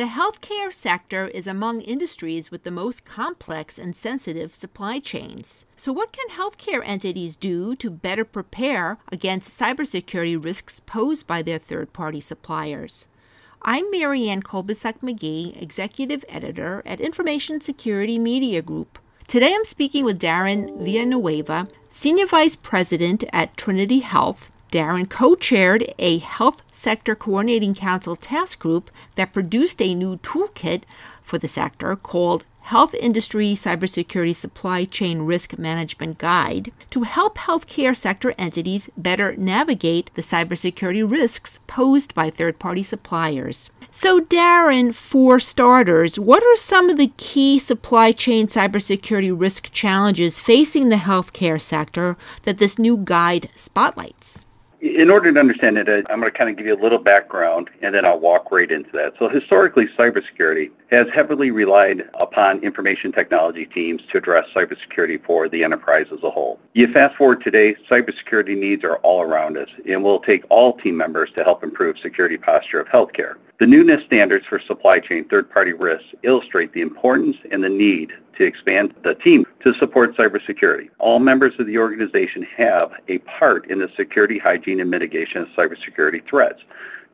The healthcare sector is among industries with the most complex and sensitive supply chains. So, what can healthcare entities do to better prepare against cybersecurity risks posed by their third party suppliers? I'm Marianne Kolbasuk McGee, Executive Editor at Information Security Media Group. Today I'm speaking with Darren Villanueva, Senior Vice President at Trinity Health, Darren co chaired a Health Sector Coordinating Council task group that produced a new toolkit for the sector called Health Industry Cybersecurity Supply Chain Risk Management Guide to help healthcare sector entities better navigate the cybersecurity risks posed by third party suppliers. So, Darren, for starters, what are some of the key supply chain cybersecurity risk challenges facing the healthcare sector that this new guide spotlights? In order to understand it, I'm going to kind of give you a little background and then I'll walk right into that. So historically, cybersecurity has heavily relied upon information technology teams to address cybersecurity for the enterprise as a whole. You fast forward today, cybersecurity needs are all around us and will take all team members to help improve security posture of healthcare. The new NIST standards for supply chain third-party risks illustrate the importance and the need to expand the team to support cybersecurity. All members of the organization have a part in the security, hygiene, and mitigation of cybersecurity threats.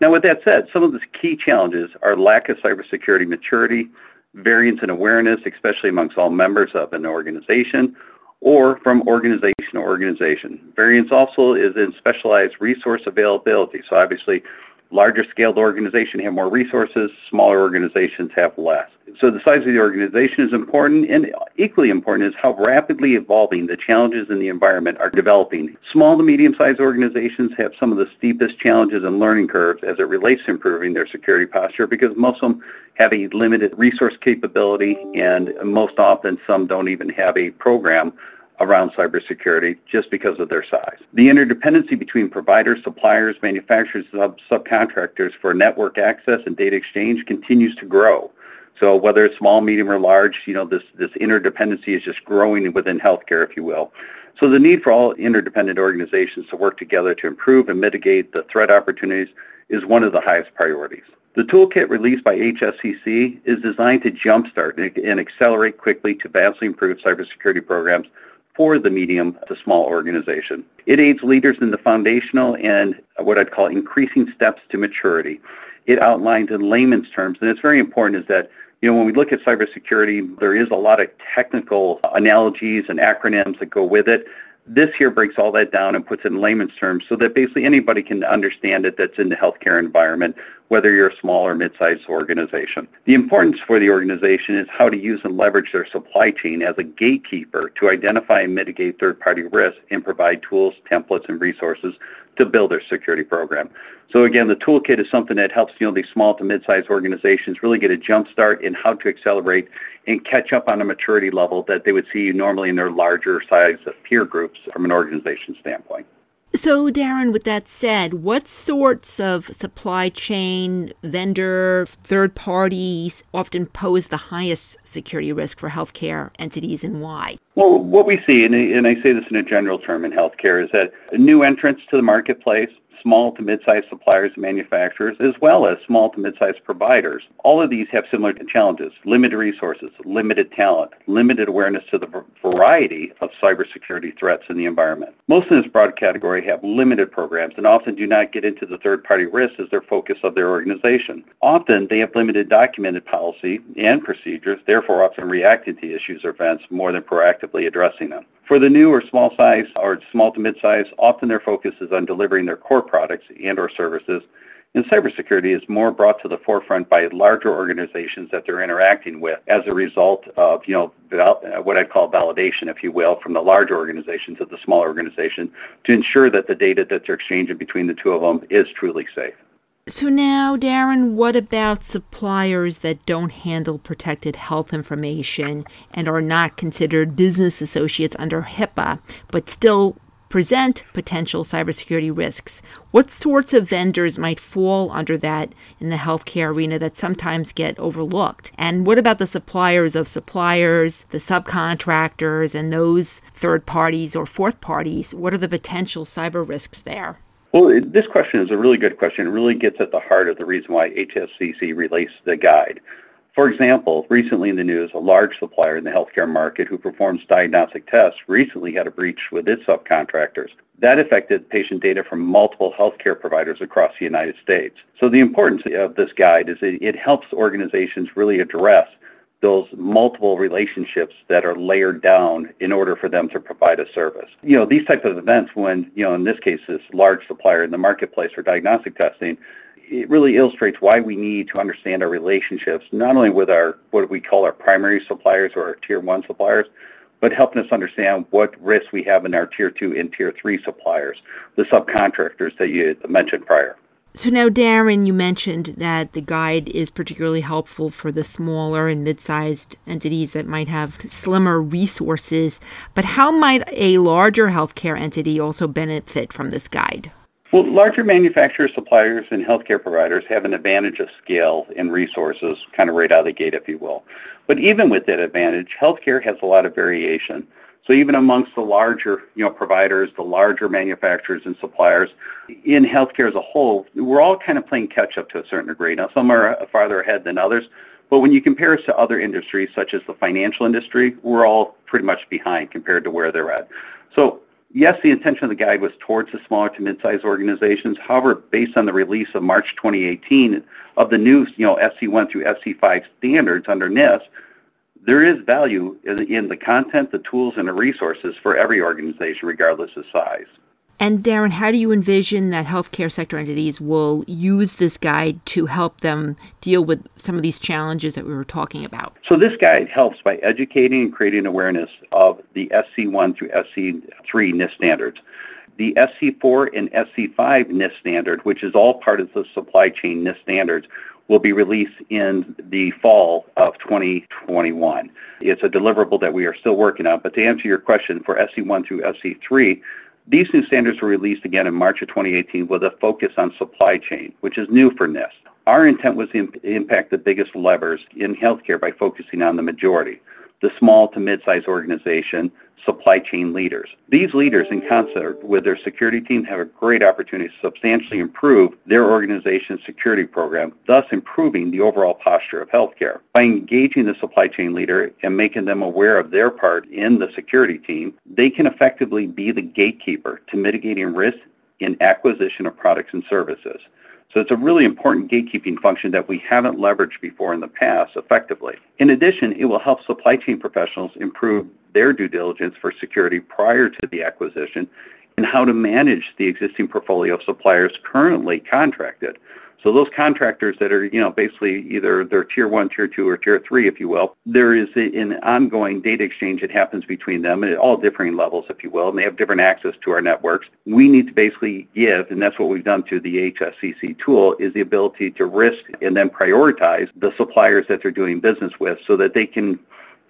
Now, with that said, some of the key challenges are lack of cybersecurity maturity, variance in awareness, especially amongst all members of an organization, or from organization to organization. Variance also is in specialized resource availability. So obviously, larger scaled organizations have more resources, smaller organizations have less. So the size of the organization is important, and equally important is how rapidly evolving the challenges in the environment are developing. Small to medium-sized organizations have some of the steepest challenges and learning curves as it relates to improving their security posture because most of them have a limited resource capability, and most often some don't even have a program around cybersecurity just because of their size. The interdependency between providers, suppliers, manufacturers, sub- subcontractors for network access and data exchange continues to grow. So whether it's small, medium, or large, you know, this, this interdependency is just growing within healthcare, if you will. So the need for all interdependent organizations to work together to improve and mitigate the threat opportunities is one of the highest priorities. The toolkit released by HSCC is designed to jumpstart and accelerate quickly to vastly improve cybersecurity programs for the medium to small organization. It aids leaders in the foundational and what I'd call increasing steps to maturity. It outlines in layman's terms, and it's very important, is that you know, when we look at cybersecurity, there is a lot of technical analogies and acronyms that go with it. This here breaks all that down and puts it in layman's terms so that basically anybody can understand it that's in the healthcare environment, whether you're a small or mid-sized organization. The importance for the organization is how to use and leverage their supply chain as a gatekeeper to identify and mitigate third-party risks and provide tools, templates, and resources to build their security program. So again, the toolkit is something that helps you know these small to mid-sized organizations really get a jump start in how to accelerate and catch up on a maturity level that they would see normally in their larger size of peer groups from an organization standpoint. So, Darren, with that said, what sorts of supply chain vendors, third parties often pose the highest security risk for healthcare entities and why? Well, what we see, and I say this in a general term in healthcare, is that new entrants to the marketplace small to mid-sized suppliers and manufacturers, as well as small to mid-sized providers. All of these have similar challenges, limited resources, limited talent, limited awareness to the variety of cybersecurity threats in the environment. Most in this broad category have limited programs and often do not get into the third-party risks as their focus of their organization. Often they have limited documented policy and procedures, therefore often reacting to issues or events more than proactively addressing them. For the new or small size or small to mid-size, often their focus is on delivering their core products and or services. And cybersecurity is more brought to the forefront by larger organizations that they're interacting with as a result of, you know, what I'd call validation, if you will, from the large organization to the smaller organization to ensure that the data that they're exchanging between the two of them is truly safe. So now, Darren, what about suppliers that don't handle protected health information and are not considered business associates under HIPAA, but still present potential cybersecurity risks? What sorts of vendors might fall under that in the healthcare arena that sometimes get overlooked? And what about the suppliers of suppliers, the subcontractors, and those third parties or fourth parties? What are the potential cyber risks there? Well, this question is a really good question. It really gets at the heart of the reason why HSCC released the guide. For example, recently in the news, a large supplier in the healthcare market who performs diagnostic tests recently had a breach with its subcontractors. That affected patient data from multiple healthcare providers across the United States. So the importance of this guide is it, it helps organizations really address those multiple relationships that are layered down in order for them to provide a service. You know, these types of events when, you know, in this case, this large supplier in the marketplace for diagnostic testing, it really illustrates why we need to understand our relationships, not only with our, what we call our primary suppliers or our tier one suppliers, but helping us understand what risks we have in our tier two and tier three suppliers, the subcontractors that you mentioned prior. So now, Darren, you mentioned that the guide is particularly helpful for the smaller and mid-sized entities that might have slimmer resources. But how might a larger healthcare entity also benefit from this guide? Well, larger manufacturers, suppliers, and healthcare providers have an advantage of scale and resources kind of right out of the gate, if you will. But even with that advantage, healthcare has a lot of variation. So even amongst the larger, you know, providers, the larger manufacturers and suppliers, in healthcare as a whole, we're all kind of playing catch up to a certain degree. Now, some are farther ahead than others, but when you compare us to other industries, such as the financial industry, we're all pretty much behind compared to where they're at. So yes, the intention of the guide was towards the smaller to mid-sized organizations. However, based on the release of March 2018 of the new, you know, SC1 through SC5 standards under NIST, there is value in the content, the tools, and the resources for every organization, regardless of size. And Darren, how do you envision that healthcare sector entities will use this guide to help them deal with some of these challenges that we were talking about? So this guide helps by educating and creating awareness of the SC1 through SC3 NIST standards. The SC4 and SC5 NIST standard, which is all part of the supply chain NIST standards, will be released in the fall of 2021. It's a deliverable that we are still working on, but to answer your question, for SC1 through SC3, these new standards were released again in March of 2018 with a focus on supply chain, which is new for NIST. Our intent was to impact the biggest levers in healthcare by focusing on the majority, the small to mid-sized organization, supply chain leaders. These leaders, in concert with their security team, have a great opportunity to substantially improve their organization's security program, thus improving the overall posture of healthcare. By engaging the supply chain leader and making them aware of their part in the security team, they can effectively be the gatekeeper to mitigating risk in acquisition of products and services. So it's a really important gatekeeping function that we haven't leveraged before in the past effectively. In addition, it will help supply chain professionals improve their due diligence for security prior to the acquisition and how to manage the existing portfolio of suppliers currently contracted. So those contractors that are, you know, basically either they're tier one, tier two, or tier three, if you will, there is an ongoing data exchange that happens between them at all differing levels, if you will, and they have different access to our networks. We need to basically give, and that's what we've done through the HSCC tool, is the ability to risk and then prioritize the suppliers that they're doing business with so that they can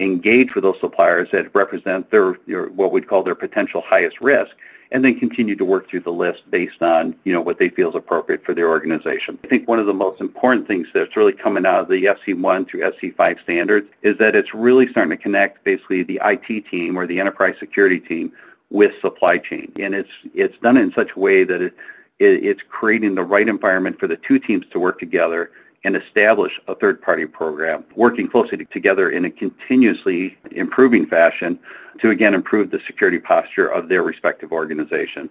engage with those suppliers that represent their, their what we'd call their potential highest risk and then continue to work through the list based on, you know, what they feel is appropriate for their organization. I think one of the most important things that's really coming out of the SC1 through SC5 standards is that it's really starting to connect basically the IT team or the enterprise security team with supply chain. And it's, it's done in such a way that it, it, it's creating the right environment for the two teams to work together and establish a third-party program, working closely together in a continuously improving fashion to, again, improve the security posture of their respective organization.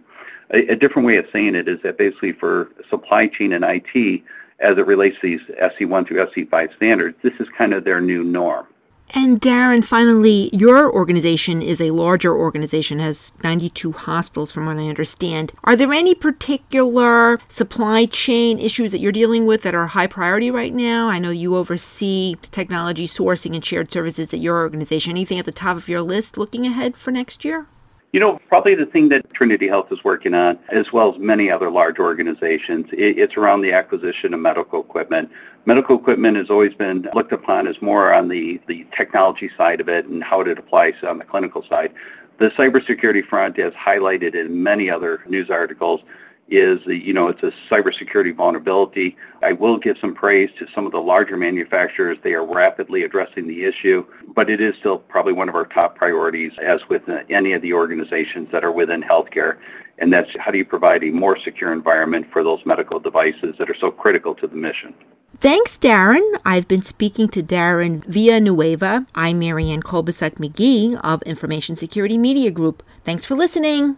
A, a different way of saying it is that basically for supply chain and IT, as it relates to these SC1 through SC5 standards, this is kind of their new norm. And Darren, finally, your organization is a larger organization, has 92 hospitals from what I understand. Are there any particular supply chain issues that you're dealing with that are high priority right now? I know you oversee technology sourcing and shared services at your organization. Anything at the top of your list looking ahead for next year? You know, probably the thing that Trinity Health is working on, as well as many other large organizations, it's around the acquisition of medical equipment. Medical equipment has always been looked upon as more on the, the technology side of it and how it applies on the clinical side. The cybersecurity front, as highlighted in many other news articles, is you know it's a cybersecurity vulnerability. I will give some praise to some of the larger manufacturers. They are rapidly addressing the issue, but it is still probably one of our top priorities as with any of the organizations that are within healthcare. And that's how do you provide a more secure environment for those medical devices that are so critical to the mission. Thanks, Darren. I've been speaking to Darren Villanueva. I'm Marianne Kolbasuk-McGee of Information Security Media Group. Thanks for listening.